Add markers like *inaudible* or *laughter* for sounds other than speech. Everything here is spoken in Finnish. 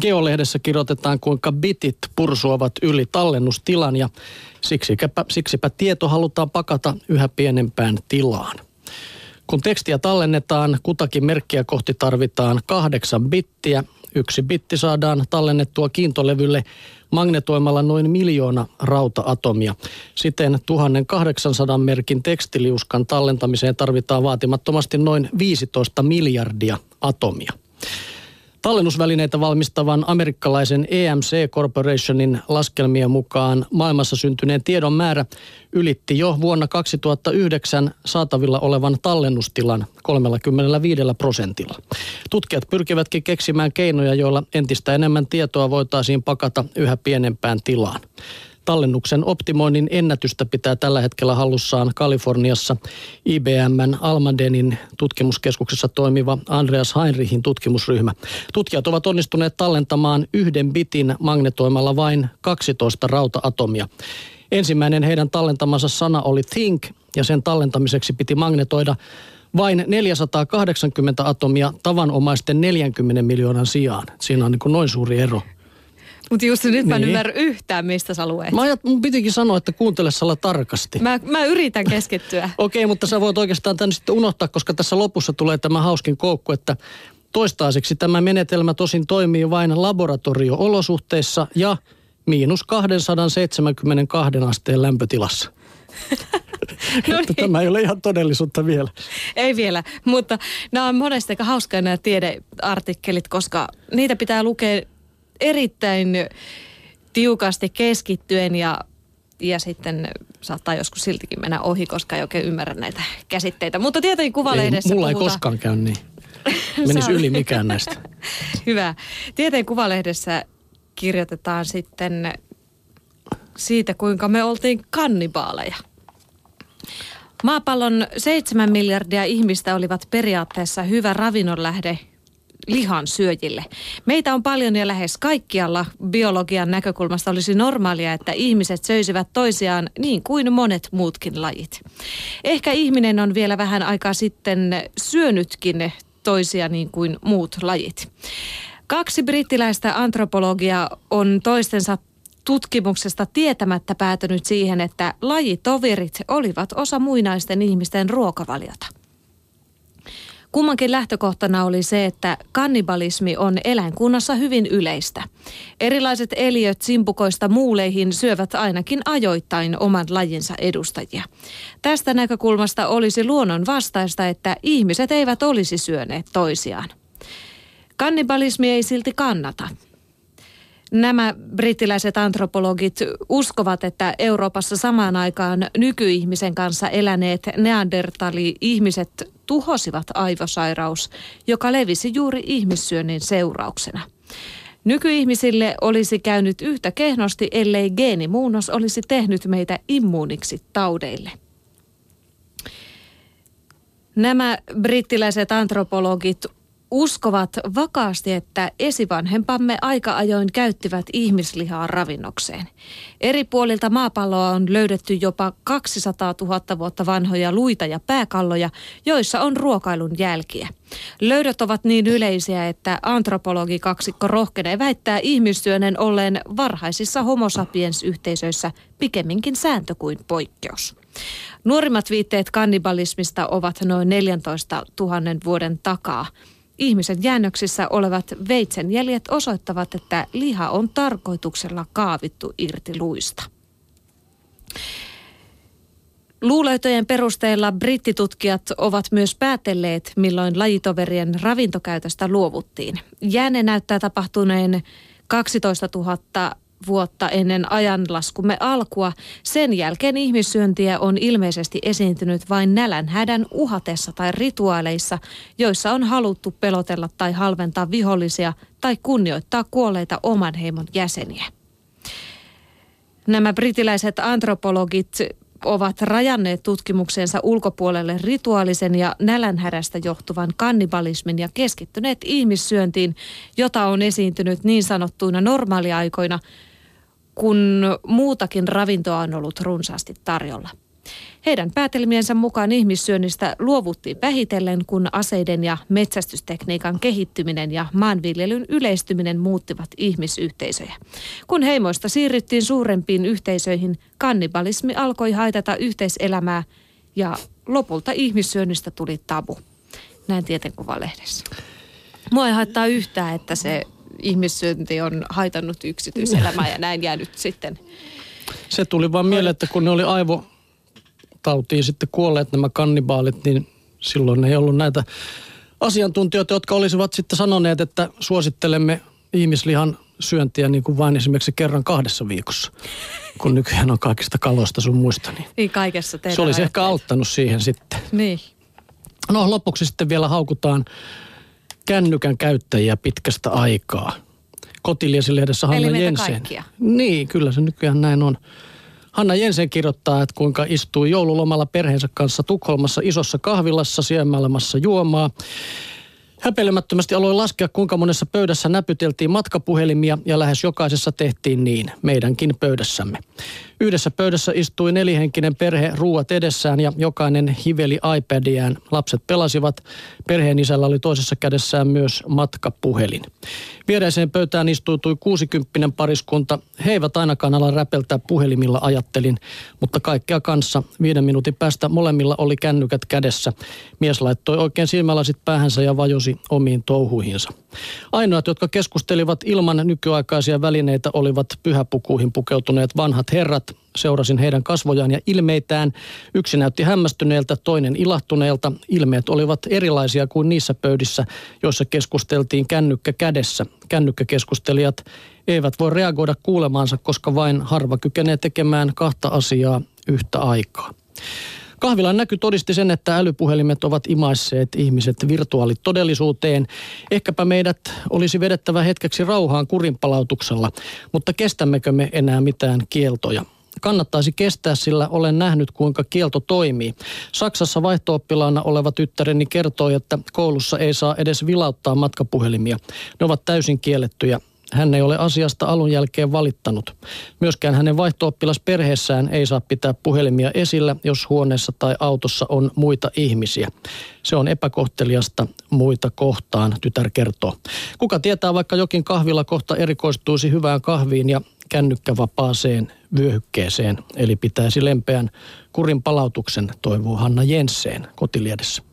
Geolehdessä kirjoitetaan, kuinka bitit pursuavat yli tallennustilan ja siksipä, siksipä tieto halutaan pakata yhä pienempään tilaan. Kun tekstiä tallennetaan, kutakin merkkiä kohti tarvitaan kahdeksan bittiä. Yksi bitti saadaan tallennettua kiintolevylle magnetoimalla noin miljoona rauta-atomia. Siten 1800 merkin tekstiliuskan tallentamiseen tarvitaan vaatimattomasti noin 15 miljardia atomia. Tallennusvälineitä valmistavan amerikkalaisen EMC Corporationin laskelmien mukaan maailmassa syntyneen tiedon määrä ylitti jo vuonna 2009 saatavilla olevan tallennustilan 35 prosentilla. Tutkijat pyrkivätkin keksimään keinoja, joilla entistä enemmän tietoa voitaisiin pakata yhä pienempään tilaan. Tallennuksen optimoinnin ennätystä pitää tällä hetkellä hallussaan Kaliforniassa IBMn Almadenin tutkimuskeskuksessa toimiva Andreas Heinrichin tutkimusryhmä. Tutkijat ovat onnistuneet tallentamaan yhden bitin magnetoimalla vain 12 rauta-atomia. Ensimmäinen heidän tallentamansa sana oli think ja sen tallentamiseksi piti magnetoida vain 480 atomia tavanomaisten 40 miljoonan sijaan. Siinä on niin noin suuri ero. Mutta just nyt niin. mä en ymmärrä yhtään, mistä sä luet. Mä ajat, mun pitikin sanoa, että kuuntele sala tarkasti. Mä, mä yritän keskittyä. *laughs* Okei, okay, mutta sä voit oikeastaan tänne sitten unohtaa, koska tässä lopussa tulee tämä hauskin koukku, että toistaiseksi tämä menetelmä tosin toimii vain laboratorio-olosuhteissa ja miinus 272 asteen lämpötilassa. *laughs* no niin. Tämä ei ole ihan todellisuutta vielä. Ei vielä, mutta nämä on monesti aika hauskaa nämä tiedeartikkelit, koska niitä pitää lukea erittäin tiukasti keskittyen ja, ja sitten saattaa joskus siltikin mennä ohi, koska ei oikein ymmärrä näitä käsitteitä. Mutta tietenkin kuvalehdessä ei, Mulla puhutaan... ei koskaan käy niin. *laughs* Menisi yli mikään näistä. *laughs* Hyvä. Tieteen kuvalehdessä kirjoitetaan sitten siitä, kuinka me oltiin kannibaaleja. Maapallon seitsemän miljardia ihmistä olivat periaatteessa hyvä ravinnonlähde lihan syöjille. Meitä on paljon ja lähes kaikkialla biologian näkökulmasta olisi normaalia, että ihmiset söisivät toisiaan niin kuin monet muutkin lajit. Ehkä ihminen on vielä vähän aikaa sitten syönytkin toisia niin kuin muut lajit. Kaksi brittiläistä antropologia on toistensa tutkimuksesta tietämättä päätynyt siihen, että lajitoverit olivat osa muinaisten ihmisten ruokavaliota. Kummankin lähtökohtana oli se, että kannibalismi on eläinkunnassa hyvin yleistä. Erilaiset eliöt simpukoista muuleihin syövät ainakin ajoittain oman lajinsa edustajia. Tästä näkökulmasta olisi luonnon vastaista, että ihmiset eivät olisi syöneet toisiaan. Kannibalismi ei silti kannata. Nämä brittiläiset antropologit uskovat, että Euroopassa samaan aikaan nykyihmisen kanssa eläneet neandertali-ihmiset tuhosivat aivosairaus, joka levisi juuri ihmissyönnin seurauksena. Nykyihmisille olisi käynyt yhtä kehnosti, ellei geenimuunnos olisi tehnyt meitä immuuniksi taudeille. Nämä brittiläiset antropologit uskovat vakaasti, että esivanhempamme aika ajoin käyttivät ihmislihaa ravinnokseen. Eri puolilta maapalloa on löydetty jopa 200 000 vuotta vanhoja luita ja pääkalloja, joissa on ruokailun jälkiä. Löydöt ovat niin yleisiä, että antropologi kaksikko rohkenee väittää ihmistyönen olleen varhaisissa homo sapiens-yhteisöissä pikemminkin sääntö kuin poikkeus. Nuorimmat viitteet kannibalismista ovat noin 14 000 vuoden takaa. Ihmisen jäännöksissä olevat veitsenjäljet osoittavat, että liha on tarkoituksella kaavittu irti luista. Luulöytöjen perusteella brittitutkijat ovat myös päätelleet, milloin lajitoverien ravintokäytöstä luovuttiin. Jääne näyttää tapahtuneen 12 000 vuotta ennen ajanlaskumme alkua. Sen jälkeen ihmissyöntiä on ilmeisesti esiintynyt vain nälän hädän uhatessa tai rituaaleissa, joissa on haluttu pelotella tai halventaa vihollisia tai kunnioittaa kuolleita oman heimon jäseniä. Nämä britiläiset antropologit ovat rajanneet tutkimuksensa ulkopuolelle rituaalisen ja nälänhädästä johtuvan kannibalismin ja keskittyneet ihmissyöntiin, jota on esiintynyt niin sanottuina normaaliaikoina – kun muutakin ravintoa on ollut runsaasti tarjolla. Heidän päätelmiensä mukaan ihmissyönnistä luovuttiin vähitellen, kun aseiden ja metsästystekniikan kehittyminen ja maanviljelyn yleistyminen muuttivat ihmisyhteisöjä. Kun heimoista siirryttiin suurempiin yhteisöihin, kannibalismi alkoi haitata yhteiselämää ja lopulta ihmissyönnistä tuli tabu. Näin tietenkuva-lehdessä. Mua ei haittaa yhtään, että se ihmissyönti on haitannut yksityiselämää ja näin jäänyt sitten. Se tuli vaan mieleen, että kun ne oli aivotautiin sitten kuolleet nämä kannibaalit, niin silloin ei ollut näitä asiantuntijoita, jotka olisivat sitten sanoneet, että suosittelemme ihmislihan syöntiä niin kuin vain esimerkiksi kerran kahdessa viikossa, kun nykyään on kaikista kaloista sun muista. Niin, niin kaikessa Se olisi ehkä auttanut siihen sitten. Niin. No lopuksi sitten vielä haukutaan kännykän käyttäjiä pitkästä aikaa. Kotiliesilehdessä Hanna Eli Jensen. kaikkia. Niin, kyllä se nykyään näin on. Hanna Jensen kirjoittaa, että kuinka istuu joululomalla perheensä kanssa Tukholmassa isossa kahvilassa syömälämässä juomaa. Häpeilemättömästi aloin laskea, kuinka monessa pöydässä näpyteltiin matkapuhelimia ja lähes jokaisessa tehtiin niin, meidänkin pöydässämme. Yhdessä pöydässä istui nelihenkinen perhe ruuat edessään ja jokainen hiveli iPadiään. Lapset pelasivat. Perheen isällä oli toisessa kädessään myös matkapuhelin. Viereiseen pöytään istuutui 60 pariskunta. He eivät ainakaan ala räpeltää puhelimilla, ajattelin, mutta kaikkea kanssa. Viiden minuutin päästä molemmilla oli kännykät kädessä. Mies laittoi oikein silmälasit päähänsä ja vajosi omiin touhuihinsa. Ainoat, jotka keskustelivat ilman nykyaikaisia välineitä, olivat pyhäpukuihin pukeutuneet vanhat herrat. Seurasin heidän kasvojaan ja ilmeitään. Yksi näytti hämmästyneeltä, toinen ilahtuneelta. Ilmeet olivat erilaisia kuin niissä pöydissä, joissa keskusteltiin kännykkä kädessä. Kännykkäkeskustelijat eivät voi reagoida kuulemaansa, koska vain harva kykenee tekemään kahta asiaa yhtä aikaa. Kahvilan näky todisti sen, että älypuhelimet ovat imaisseet ihmiset virtuaalitodellisuuteen. Ehkäpä meidät olisi vedettävä hetkeksi rauhaan kurinpalautuksella, mutta kestämmekö me enää mitään kieltoja? kannattaisi kestää, sillä olen nähnyt, kuinka kielto toimii. Saksassa vaihtooppilaana oleva tyttäreni kertoi, että koulussa ei saa edes vilauttaa matkapuhelimia. Ne ovat täysin kiellettyjä. Hän ei ole asiasta alun jälkeen valittanut. Myöskään hänen vaihtooppilas perheessään ei saa pitää puhelimia esillä, jos huoneessa tai autossa on muita ihmisiä. Se on epäkohteliasta muita kohtaan, tytär kertoo. Kuka tietää, vaikka jokin kahvilla kohta erikoistuisi hyvään kahviin ja kännykkävapaaseen vyöhykkeeseen, eli pitäisi lempeän kurin palautuksen, toivoo Hanna Jensseen kotiliedessä.